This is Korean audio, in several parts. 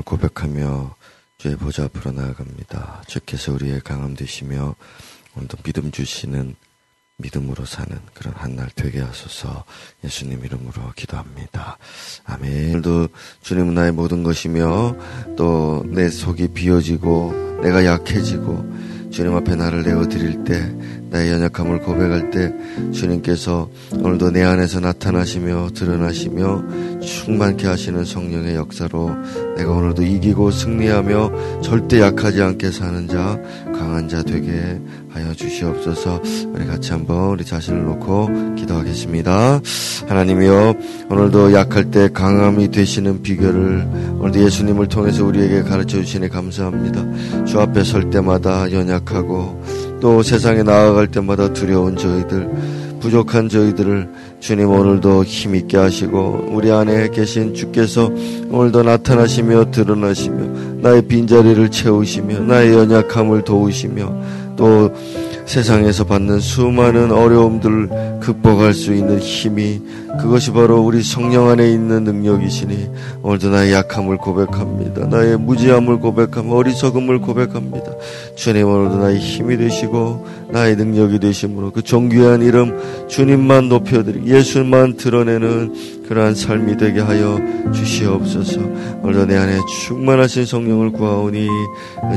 연약함을 고백하며 주의 보좌 앞으로 나아갑니다. 주께서 우리의 강함 되시며 오늘도 믿음 주시는 믿음으로 사는 그런 한 날 되게 하소서 예수님 이름으로 기도합니다. 아멘. 오늘도 주님은 나의 모든 것이며 또 내 속이 비어지고 내가 약해지고 주님 앞에 나를 내어 드릴 때 나의 연약함을 고백할 때 주님께서 오늘도 내 안에서 나타나시며 드러나시며 충만케 하시는 성령의 역사로 내가 오늘도 이기고 승리하며 절대 약하지 않게 사는 자 강한 자 되게 하여 주시옵소서. 우리 같이 한번 우리 자신을 놓고 기도하겠습니다. 하나님이여 오늘도 약할 때 강함이 되시는 비결을 오늘도 예수님을 통해서 우리에게 가르쳐 주시니 감사합니다. 주 앞에 설 때마다 연약하고 또 세상에 나아갈 때마다 두려운 저희들, 부족한 저희들을 주님 오늘도 힘있게 하시고 우리 안에 계신 주께서 오늘도 나타나시며 드러나시며 나의 빈자리를 채우시며 나의 연약함을 도우시며 또 세상에서 받는 수많은 어려움들을 극복할 수 있는 힘이 그것이 바로 우리 성령 안에 있는 능력이시니 오늘도 나의 약함을 고백합니다. 나의 무지함을 고백하며 어리석음을 고백합니다. 주님 오늘도 나의 힘이 되시고 나의 능력이 되심으로 그 존귀한 이름 주님만 높여드리고 예수만 드러내는 그러한 삶이 되게 하여 주시옵소서. 오늘도 내 안에 충만하신 성령을 구하오니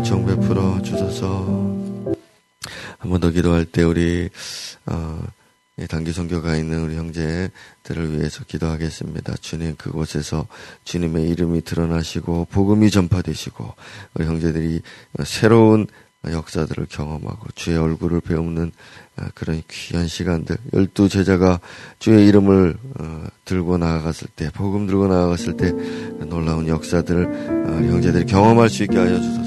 정 베풀어 주소서. 한 번 더 기도할 때 우리 어, 단기 선교가 있는 우리 형제들을 위해서 기도하겠습니다. 주님 그곳에서 주님의 이름이 드러나시고 복음이 전파되시고 우리 형제들이 새로운 역사들을 경험하고 주의 얼굴을 배우는 어, 그런 귀한 시간들 열두 제자가 주의 이름을 어, 들고 나아갔을 때 복음 들고 나아갔을 때 놀라운 역사들을 어, 형제들이 경험할 수 있게 하여 주소서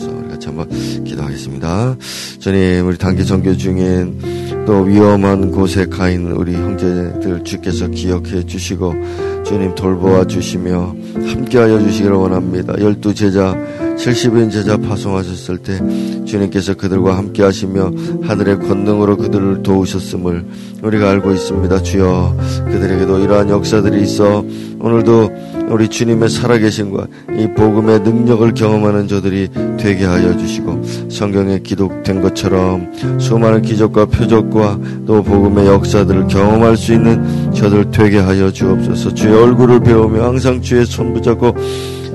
같이 한번 기도하겠습니다. 주님 우리 단기 선교 중인 또 위험한 곳에 가 있는 우리 형제들 주께서 기억해 주시고 주님 돌보아 주시며 함께하여 주시기를 원합니다. 열두 제자 70인 제자 파송하셨을 때 주님께서 그들과 함께 하시며 하늘의 권능으로 그들을 도우셨음을 우리가 알고 있습니다. 주여 그들에게도 이러한 역사들이 있어 오늘도 우리 주님의 살아계신과 이 복음의 능력을 경험하는 저들이 되게 하여 주시고 성경에 기록된 것처럼 수많은 기적과 표적과 또 복음의 역사들을 경험할 수 있는 저들 되게 하여 주옵소서 주의 얼굴을 배우며 항상 주의 손 붙잡고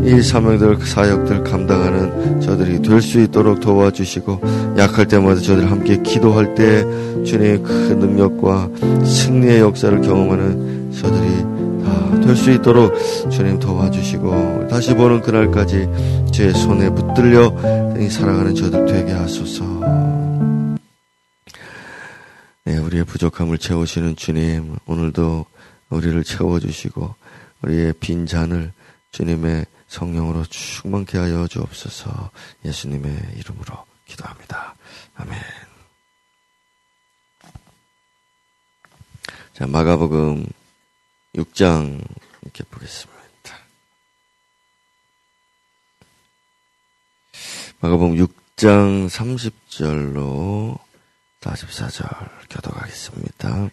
이 사명들 사역들 감당하는 저들이 될 수 있도록 도와주시고 약할 때마다 저들 함께 기도할 때 주님의 그 능력과 승리의 역사를 경험하는 저들이 다 될 수 있도록 주님 도와주시고 다시 보는 그날까지 제 손에 붙들려 살아가는 저들 되게 하소서. 네, 우리의 부족함을 채우시는 주님 오늘도 우리를 채워주시고 우리의 빈 잔을 주님의 성령으로 충만케 하여 주옵소서 예수님의 이름으로 기도합니다. 아멘. 자, 마가복음 6장 이렇게 보겠습니다. 마가복음 6장 30절로 44절 교도가겠습니다.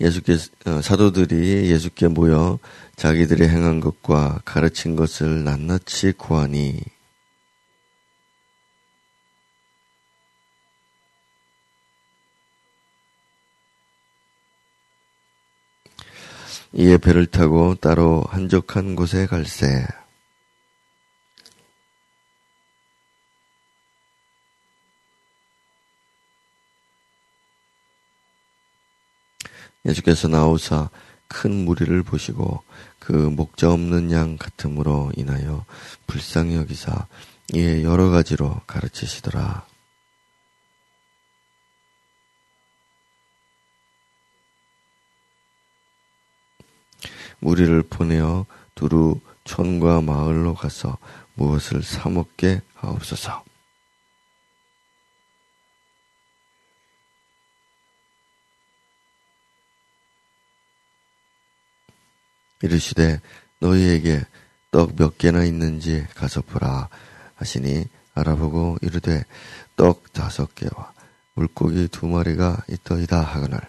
예수께 어, 사도들이 예수께 모여 자기들이 행한 것과 가르친 것을 낱낱이 구하니. 이에 배를 타고 따로 한적한 곳에 갈새 예수께서 나오사 큰 무리를 보시고 그 목자 없는 양 같음으로 인하여 불쌍히 여기사 이에 여러 가지로 가르치시더라. 무리를 보내어 두루 촌과 마을로 가서 무엇을 사먹게 하옵소서. 이르시되 너희에게 떡 몇 개나 있는지 가서 보라 하시니 알아보고 이르되 떡 다섯 개와 물고기 두 마리가 있더이다 하거늘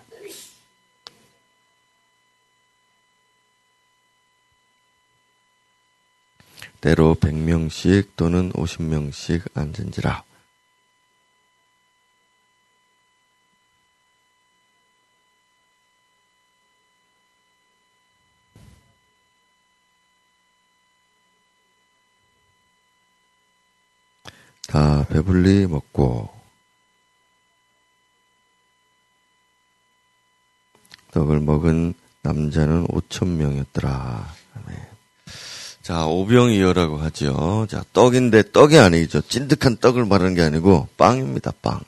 때로 100명씩 또는 50명씩 앉은지라. 다 배불리 먹고 떡을 먹은 남자는 5천 명이었더라. 자, 오병이어라고 하죠. 자, 떡인데 떡이 아니죠. 찐득한 떡을 말하는 게 아니고 빵입니다. 빵.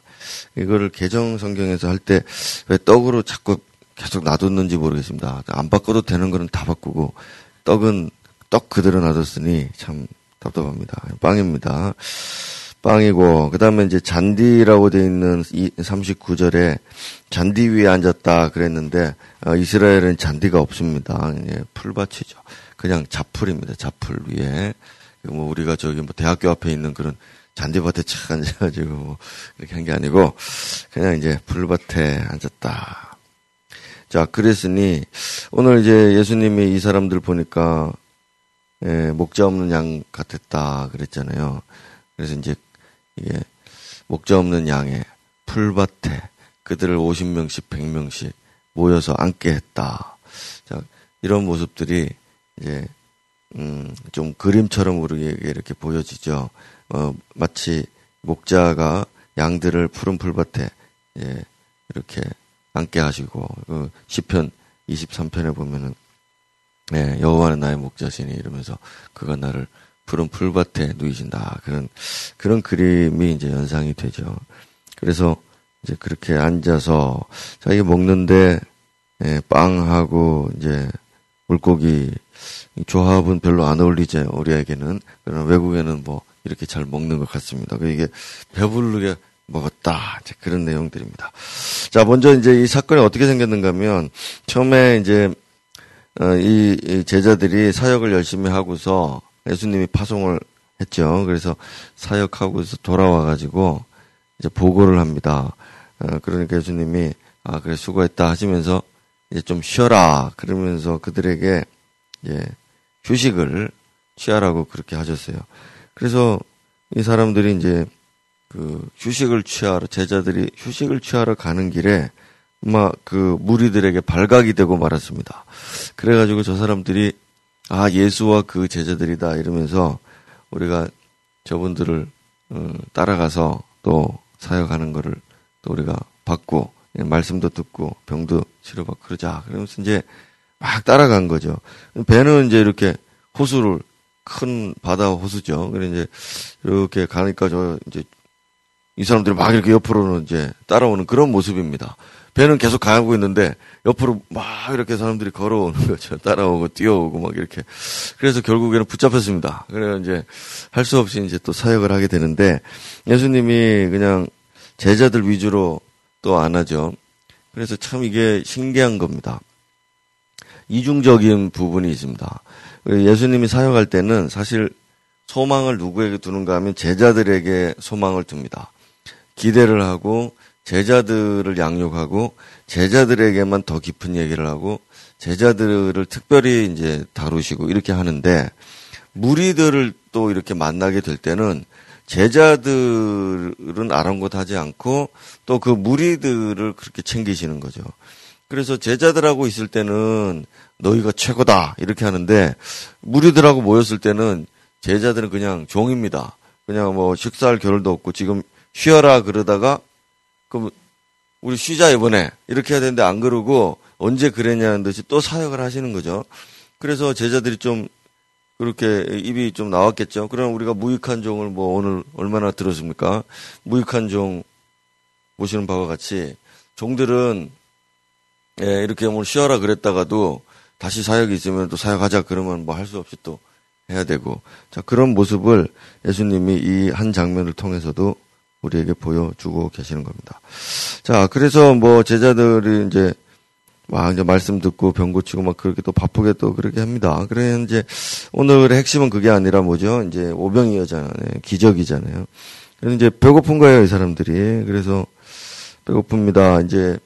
이거를 개정 성경에서 할 때 왜 떡으로 자꾸 계속 놔뒀는지 모르겠습니다. 안 바꿔도 되는 거는 다 바꾸고 떡은 떡 그대로 놔뒀으니 참 답답합니다. 빵입니다. 빵이고 그다음에 이제 잔디라고 돼 있는 39절에 잔디 위에 앉았다 그랬는데 어, 이스라엘은 잔디가 없습니다. 예, 풀밭이죠. 그냥 자풀입니다. 자풀 위에 뭐 우리가 저기 뭐 대학교 앞에 있는 그런 잔디밭에 착 앉아가지고 뭐 이렇게 한 게 아니고 그냥 이제 풀밭에 앉았다. 자 그랬으니 오늘 이제 예수님이 이 사람들 보니까 예, 목자 없는 양 같았다 그랬잖아요. 그래서 이제 이게 목자 없는 양의 풀밭에 그들을 50명씩 100명씩 모여서 앉게 했다. 자, 이런 모습들이 이제 음, 좀 그림처럼 우리에게 이렇게 보여지죠. 어, 마치 목자가 양들을 푸른 풀밭에 예, 이렇게 앉게 하시고 그 시편 23편에 보면은 예, 여호와는 나의 목자시니 이러면서 그가 나를 푸른 풀밭에 누이신다. 그런, 그런 그림이 이제 연상이 되죠. 그래서 이제 그렇게 앉아서 자기 먹는데, 예, 빵하고 이제 물고기 조합은 별로 안 어울리죠. 우리에게는. 그러나 외국에는 뭐 이렇게 잘 먹는 것 같습니다. 그 이게 배부르게 먹었다. 이제 그런 내용들입니다. 자, 먼저 이제 이 사건이 어떻게 생겼는가 하면 처음에 이제 어, 이 제자들이 사역을 열심히 하고서 예수님이 파송을 했죠. 그래서 사역하고서 돌아와 가지고 이제 보고를 합니다. 어, 그러니까 예수님이 아 그래 수고했다 하시면서 이제 좀 쉬어라 그러면서 그들에게 이제 휴식을 취하라고 그렇게 하셨어요. 그래서 이 사람들이 이제 그 휴식을 취하러 제자들이 휴식을 취하러 가는 길에 막 그 무리들에게 발각이 되고 말았습니다. 그래가지고 저 사람들이 아, 예수와 그 제자들이다 이러면서 우리가 저분들을 어, 따라가서 또 사역하는 거를 또 우리가 받고 예, 말씀도 듣고 병도 치료받고 그러자. 그러면서 이제 막 따라간 거죠. 배는 이제 이렇게 호수를 큰 바다 호수죠. 그래 이제 이렇게 가니까 저 이제 이 사람들이 막 이렇게 옆으로는 이제 따라오는 그런 모습입니다. 배는 계속 가고 있는데 옆으로 막 이렇게 사람들이 걸어오는 거죠. 따라오고 뛰어오고 막 이렇게. 그래서 결국에는 붙잡혔습니다. 그래서 이제 할 수 없이 이제 또 사역을 하게 되는데 예수님이 그냥 제자들 위주로 또 안 하죠. 그래서 참 이게 신기한 겁니다. 이중적인 부분이 있습니다. 예수님이 사역할 때는 사실 소망을 누구에게 두는가 하면 제자들에게 소망을 둡니다. 기대를 하고 제자들을 양육하고 제자들에게만 더 깊은 얘기를 하고 제자들을 특별히 이제 다루시고 이렇게 하는데 무리들을 또 이렇게 만나게 될 때는 제자들은 아랑곳하지 않고 또 그 무리들을 그렇게 챙기시는 거죠. 그래서 제자들하고 있을 때는 너희가 최고다 이렇게 하는데 무리들하고 모였을 때는 제자들은 그냥 종입니다. 그냥 뭐 식사할 겨를도 없고 지금 쉬어라 그러다가 그럼 우리 쉬자 이번에 이렇게 해야 되는데 안 그러고 언제 그랬냐는 듯이 또 사역을 하시는 거죠. 그래서 제자들이 좀 그렇게 입이 좀 나왔겠죠. 그럼 우리가 무익한 종을 뭐 오늘 얼마나 들었습니까? 무익한 종 보시는 바와 같이 종들은 예, 이렇게 오늘 쉬어라 그랬다가도 다시 사역이 있으면 또 사역하자 그러면 뭐 할 수 없이 또 해야 되고 자 그런 모습을 예수님이 이 한 장면을 통해서도 우리에게 보여주고 계시는 겁니다. 자, 그래서 뭐 제자들이 이제 막 이제 말씀 듣고 병 고치고 막 그렇게 또 바쁘게 또 그렇게 합니다. 그래 이제 오늘의 핵심은 그게 아니라 뭐죠? 이제 오병이어잖아요. 기적이잖아요. 그래서 이제 배고픈 거예요, 이 사람들이. 그래서 배고픕니다. 이제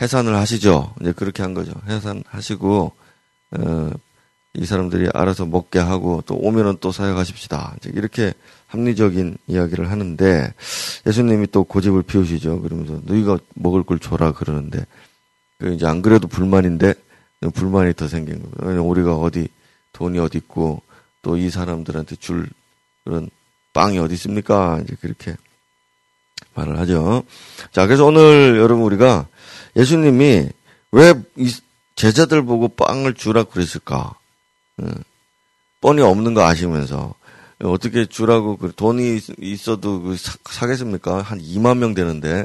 해산을 하시죠. 이제 그렇게 한 거죠. 해산하시고 어 이 사람들이 알아서 먹게 하고 또 오면은 또 사역하십시다. 이렇게 합리적인 이야기를 하는데 예수님이 또 고집을 피우시죠. 그러면서 너희가 먹을 걸 줘라 그러는데 그 이제 안 그래도 불만인데 불만이 더 생긴 거예요. 우리가 어디 돈이 어디 있고 또 이 사람들한테 줄 그런 빵이 어디 있습니까? 이제 그렇게 말을 하죠. 자, 그래서 오늘 여러분 우리가 예수님이 왜 제자들 보고 빵을 주라 그랬을까? 뻔히 없는 거 아시면서 어떻게 주라고 그 돈이 있어도 그 사, 겠습니까 한 2만 명 되는데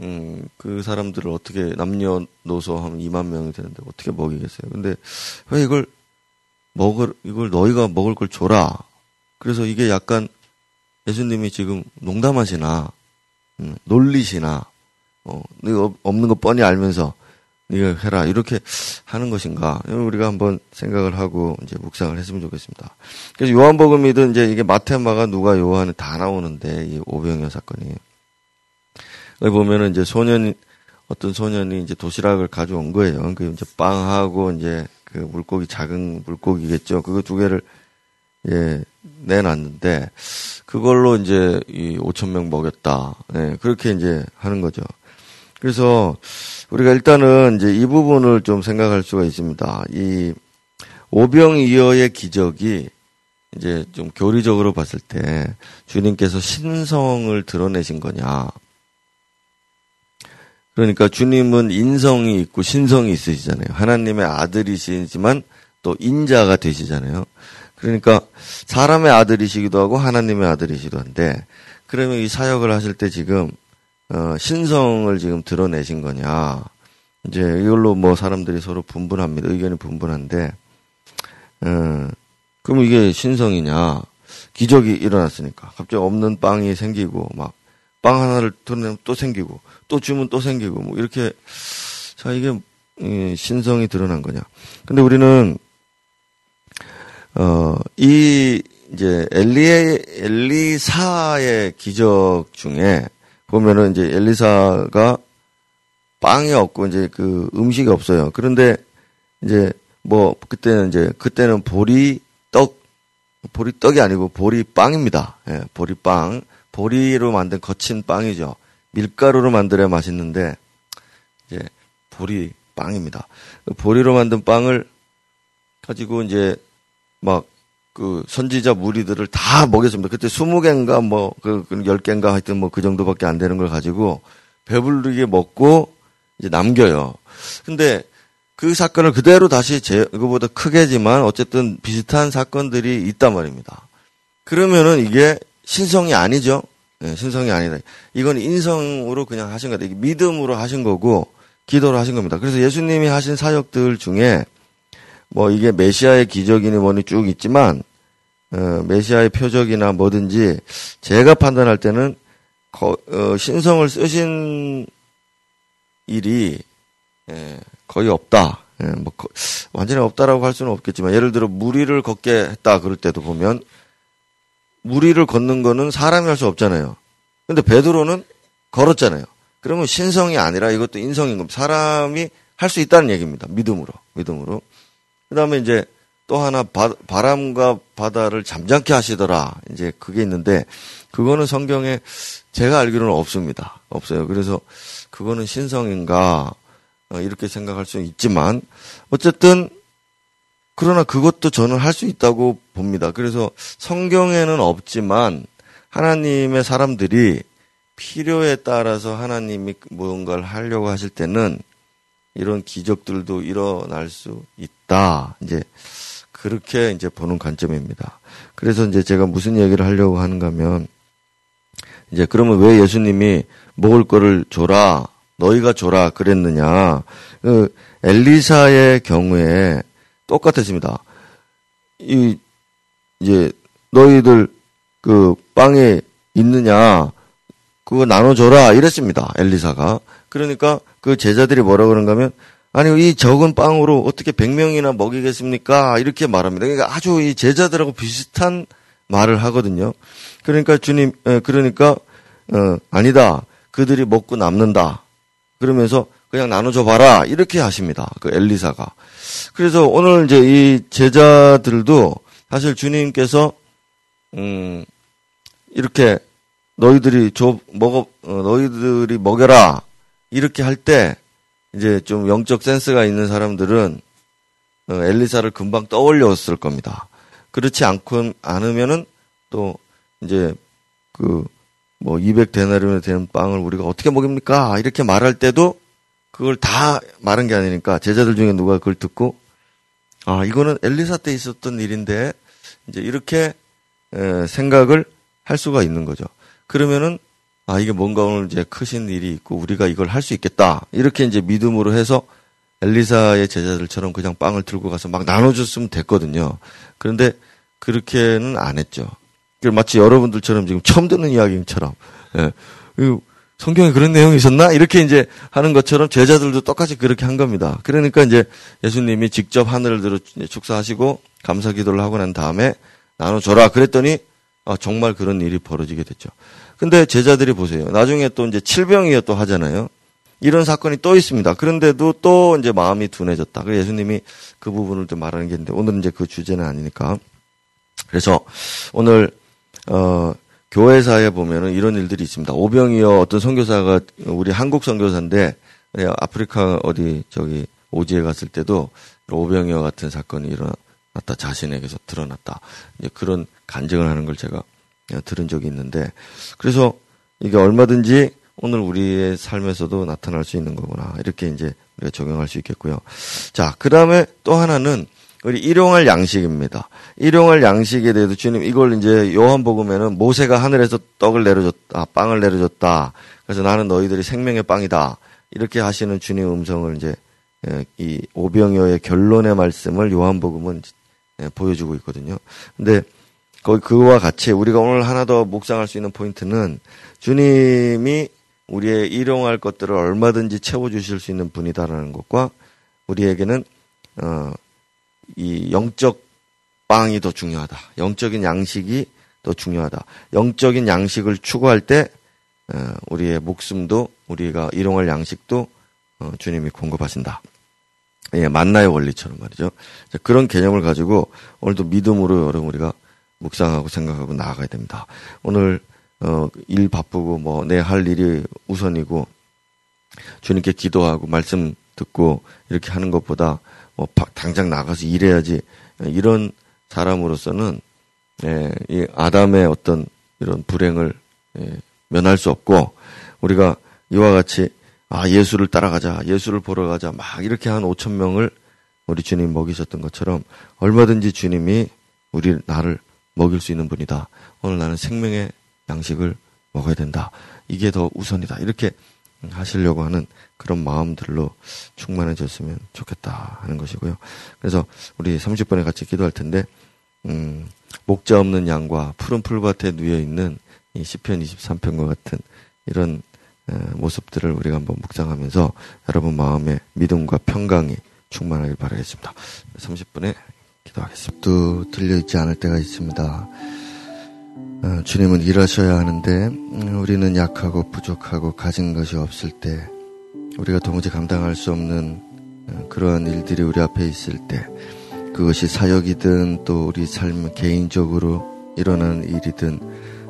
음, 그 사람들을 어떻게 남녀노소 하면 2만 명이 되는데 어떻게 먹이겠어요? 근데 왜 이걸 먹을 이걸 너희가 먹을 걸 줘라. 그래서 이게 약간 예수님이 지금 농담하시나 음, 놀리시나 어, 없는 거 뻔히 알면서 네가 해라 이렇게 하는 것인가 우리가 한번 생각을 하고 이제 묵상을 했으면 좋겠습니다. 그래서 요한복음이든 이제 이게 마테마가 누가 요한은 다 나오는데 이 오병이어 사건이 여기 보면은 이제 소년 어떤 소년이 이제 도시락을 가져온 거예요. 그 이제 빵하고 이제 그 물고기 작은 물고기겠죠. 그거 두 개를 예 내놨는데 그걸로 이제 이 5천 명 먹였다. 예, 그렇게 이제 하는 거죠. 그래서 우리가 일단은 이제 이 부분을 좀 생각할 수가 있습니다. 이 오병이어의 기적이 이제 좀 교리적으로 봤을 때 주님께서 신성을 드러내신 거냐. 그러니까 주님은 인성이 있고 신성이 있으시잖아요. 하나님의 아들이시지만 또 인자가 되시잖아요. 그러니까 사람의 아들이시기도 하고 하나님의 아들이시기도 한데 그러면 이 사역을 하실 때 지금 어, 신성을 지금 드러내신 거냐. 이제 이걸로 뭐 사람들이 서로 분분합니다. 의견이 분분한데, 어, 그럼 이게 신성이냐. 기적이 일어났으니까. 갑자기 없는 빵이 생기고, 막, 빵 하나를 드러내면 또 생기고, 또 주면 또 생기고, 뭐, 이렇게, 자, 이게, 신성이 드러난 거냐. 근데 우리는, 어, 이, 이제, 엘리의, 엘리사의 기적 중에, 보면은 이제 엘리사가 빵이 없고 이제 그 음식이 없어요. 그런데 이제 뭐 그때는 이제 그때는 보리 떡 보리 떡이 아니고 보리 빵입니다. 예, 보리 빵. 보리로 만든 거친 빵이죠. 밀가루로 만들어야 맛있는데 이제 보리 빵입니다. 그 보리로 만든 빵을 가지고 이제 막 그 선지자 무리들을 다 먹였습니다. 그때 20개인가 뭐, 그, 10개인가 그 하여튼 뭐 그 정도밖에 안 되는 걸 가지고 배불르게 먹고 이제 남겨요. 근데 그 사건을 그대로 다시 제, 그거보다 크게지만 어쨌든 비슷한 사건들이 있단 말입니다. 그러면은 이게 신성이 아니죠? 네, 신성이 아니다. 이건 인성으로 그냥 하신 거다. 이게 믿음으로 하신 거고 기도로 하신 겁니다. 그래서 예수님이 하신 사역들 중에 뭐 이게 메시아의 기적이니 뭐니 쭉 있지만 어, 메시아의 표적이나 뭐든지 제가 판단할 때는 거, 어, 신성을 쓰신 일이 예, 거의 없다. 예, 뭐 거, 완전히 없다라고 할 수는 없겠지만 예를 들어 무리를 걷게 했다 그럴 때도 보면 무리를 걷는 거는 사람이 할 수 없잖아요. 근데 베드로는 걸었잖아요. 그러면 신성이 아니라 이것도 인성인 겁니다. 사람이 할 수 있다는 얘기입니다. 믿음으로, 믿음으로. 그 다음에 이제 또 하나 바, 바람과 바다를 잠잠케 하시더라. 이제 그게 있는데 그거는 성경에 제가 알기로는 없습니다. 없어요. 그래서 그거는 신성인가 어, 이렇게 생각할 수 있지만 어쨌든 그러나 그것도 저는 할 수 있다고 봅니다. 그래서 성경에는 없지만 하나님의 사람들이 필요에 따라서 하나님이 무언가를 하려고 하실 때는 이런 기적들도 일어날 수 있다. 이제 그렇게 이제 보는 관점입니다. 그래서 이제 제가 무슨 얘기를 하려고 하는가 하면 이제 그러면 왜 예수님이 먹을 거를 줘라 너희가 줘라 그랬느냐 그 엘리사의 경우에 똑같았습니다. 이 이제 너희들 그 빵에 있느냐 그거 나눠줘라 이랬습니다. 엘리사가 그러니까 그 제자들이 뭐라 그런가 하면 아니 이 적은 빵으로 어떻게 100명이나 먹이겠습니까? 이렇게 말합니다. 그러니까 아주 이 제자들하고 비슷한 말을 하거든요. 그러니까 주님 그러니까 어, 아니다. 그들이 먹고 남는다. 그러면서 그냥 나눠줘 봐라. 이렇게 하십니다. 그 엘리사가. 그래서 오늘 이제 이 제자들도 사실 주님께서 음 이렇게 너희들이 줘 먹어 어, 너희들이 먹여라 이렇게 할 때 이제 좀 영적 센스가 있는 사람들은 어, 엘리사를 금방 떠올렸을 겁니다. 그렇지 않고 않으면은 또 이제 그 뭐 200데나리온에 되는 빵을 우리가 어떻게 먹입니까? 이렇게 말할 때도 그걸 다 말한 게 아니니까 제자들 중에 누가 그걸 듣고 아 이거는 엘리사 때 있었던 일인데 이제 이렇게 에, 생각을 할 수가 있는 거죠. 그러면은 아 이게 뭔가 오늘 이제 크신 일이 있고 우리가 이걸 할 수 있겠다 이렇게 이제 믿음으로 해서 엘리사의 제자들처럼 그냥 빵을 들고 가서 막 나눠줬으면 됐거든요. 그런데 그렇게는 안 했죠. 마치 여러분들처럼 지금 처음 듣는 이야기처럼 예. 성경에 그런 내용이 있었나? 이렇게 이제 하는 것처럼 제자들도 똑같이 그렇게 한 겁니다. 그러니까 이제 예수님이 직접 하늘을 들어 축사하시고 감사 기도를 하고 난 다음에 나눠줘라. 그랬더니 아, 정말 그런 일이 벌어지게 됐죠. 근데 제자들이 보세요. 나중에 또 이제 칠병이어 또 하잖아요. 이런 사건이 또 있습니다. 그런데도 또 이제 마음이 둔해졌다. 그래서 예수님이 그 부분을 좀 말하는 게 있는데 오늘은 이제 그 주제는 아니니까. 그래서 오늘 어 교회사에 보면은 이런 일들이 있습니다. 오병이어 어떤 선교사가 우리 한국 선교사인데 아프리카 어디 저기 오지에 갔을 때도 오병이어 같은 사건이 일어났다 자신에게서 드러났다 이제 그런 간증을 하는 걸 제가 들은 적이 있는데 그래서 이게 얼마든지 오늘 우리의 삶에서도 나타날 수 있는 거구나 이렇게 이제 우리가 적용할 수 있겠고요. 자, 그 다음에 또 하나는 우리 일용할 양식입니다. 일용할 양식에 대해서 주님 이걸 이제 요한복음에는 모세가 하늘에서 떡을 내려줬다, 빵을 내려줬다. 그래서 나는 너희들이 생명의 빵이다. 이렇게 하시는 주님 음성을 이제 예, 이 오병이어의 결론의 말씀을 요한복음은 예, 보여주고 있거든요. 근데 그와 같이 우리가 오늘 하나 더 묵상할 수 있는 포인트는 주님이 우리의 일용할 것들을 얼마든지 채워주실 수 있는 분이다라는 것과 우리에게는 어, 이 영적 빵이 더 중요하다. 영적인 양식이 더 중요하다. 영적인 양식을 추구할 때 어, 우리의 목숨도 우리가 일용할 양식도 어, 주님이 공급하신다. 예, 만나의 원리처럼 말이죠. 그런 개념을 가지고 오늘도 믿음으로 여러분 우리가 묵상하고 생각하고 나아가야 됩니다. 오늘 어, 일 바쁘고 뭐 내 할 일이 우선이고 주님께 기도하고 말씀 듣고 이렇게 하는 것보다 뭐 당장 나가서 일해야지 이런 사람으로서는 예, 이 아담의 어떤 이런 불행을 예, 면할 수 없고 우리가 이와 같이 아 예수를 따라가자 예수를 보러 가자 막 이렇게 한 5천 명을 우리 주님 먹이셨던 것처럼 얼마든지 주님이 우리 나를 먹일 수 있는 분이다. 오늘 나는 생명의 양식을 먹어야 된다. 이게 더 우선이다. 이렇게 하시려고 하는 그런 마음들로 충만해졌으면 좋겠다 하는 것이고요. 그래서 우리 30분에 같이 기도할 텐데, 음, 목자 없는 양과 푸른 풀밭에 누여 있는 이 시편 23편과 같은 이런 모습들을 우리가 한번 묵상하면서 여러분 마음의 믿음과 평강이 충만하길 바라겠습니다. 30분에 기도하겠습니다. 또 들려있지 않을 때가 있습니다. 어, 주님은 일하셔야 하는데 음, 우리는 약하고 부족하고 가진 것이 없을 때 우리가 도무지 감당할 수 없는 어, 그러한 일들이 우리 앞에 있을 때 그것이 사역이든 또 우리 삶 개인적으로 일어나는 일이든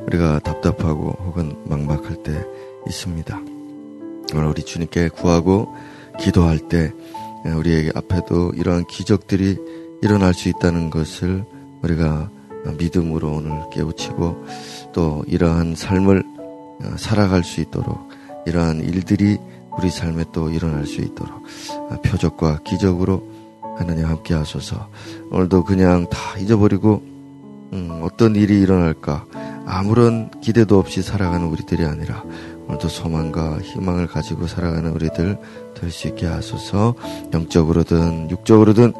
우리가 답답하고 혹은 막막할 때 있습니다. 오늘 우리 주님께 구하고 기도할 때 어, 우리에게 앞에도 이러한 기적들이 일어날 수 있다는 것을 우리가 믿음으로 오늘 깨우치고 또 이러한 삶을 어, 살아갈 수 있도록 이러한 일들이 우리 삶에 또 일어날 수 있도록 어, 표적과 기적으로 하나님 함께 하소서. 오늘도 그냥 다 잊어버리고 음, 어떤 일이 일어날까? 아무런 기대도 없이 살아가는 우리들이 아니라 오늘도 소망과 희망을 가지고 살아가는 우리들 될 수 있게 하소서. 영적으로든 육적으로든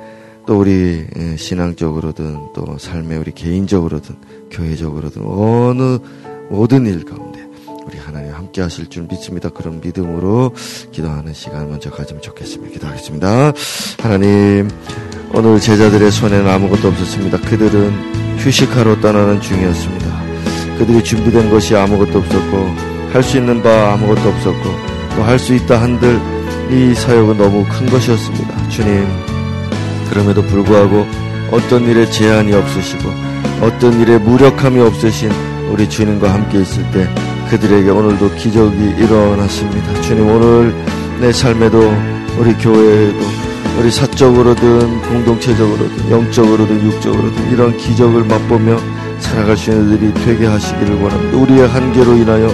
또 우리 예, 신앙적으로든 또 삶의 우리 개인적으로든 교회적으로든 어느 모든 일 가운데 우리 하나님 함께 하실 줄 믿습니다. 그런 믿음으로 기도하는 시간 먼저 가지면 좋겠습니다. 기도하겠습니다. 하나님 오늘 제자들의 손에는 아무것도 없었습니다. 그들은 휴식하러 떠나는 중이었습니다. 그들이 준비된 것이 아무것도 없었고 할 수 있는 바 아무것도 없었고 또 할 수 있다 한들 이 사역은 너무 큰 것이었습니다. 주님 그럼에도 불구하고 어떤 일에 제한이 없으시고 어떤 일에 무력함이 없으신 우리 주님과 함께 있을 때 그들에게 오늘도 기적이 일어났습니다. 주님 오늘 내 삶에도 우리 교회에도 우리 사적으로든 공동체적으로든 영적으로든 육적으로든 이런 기적을 맛보며 살아갈 수 있는 일이 되게 하시기를 원합니다. 우리의 한계로 인하여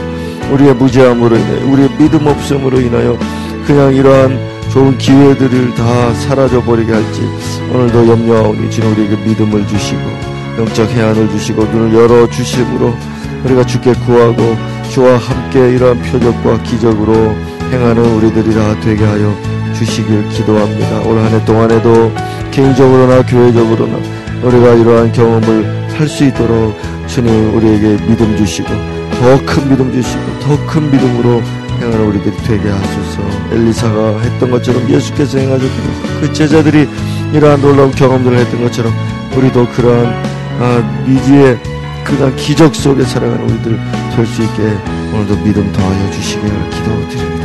우리의 무지함으로 인하여 우리의 믿음 없음으로 인하여 그냥 이러한 좋은 기회들을 다 사라져 버리게 할지 오늘도 염려하오니 주님 우리에게 믿음을 주시고 영적 해안을 주시고 눈을 열어 주심으로 우리가 주께 구하고 주와 함께 이러한 표적과 기적으로 행하는 우리들이라 되게 하여 주시길 기도합니다. 올 한 해 동안에도 개인적으로나 교회적으로나 우리가 이러한 경험을 할 수 있도록 주님 우리에게 믿음 주시고 더 큰 믿음 주시고 더 큰 믿음으로 행하는 우리들이 되게 하소서 엘리사가 했던 것처럼 예수께서 행하셨던 그 제자들이 이러한 놀라운 경험들을 했던 것처럼 우리도 그러한 아, 미지의 그러한 기적 속에 살아가는 우리들 될 수 있게 오늘도 믿음 더하여 주시기를 기도드립니다.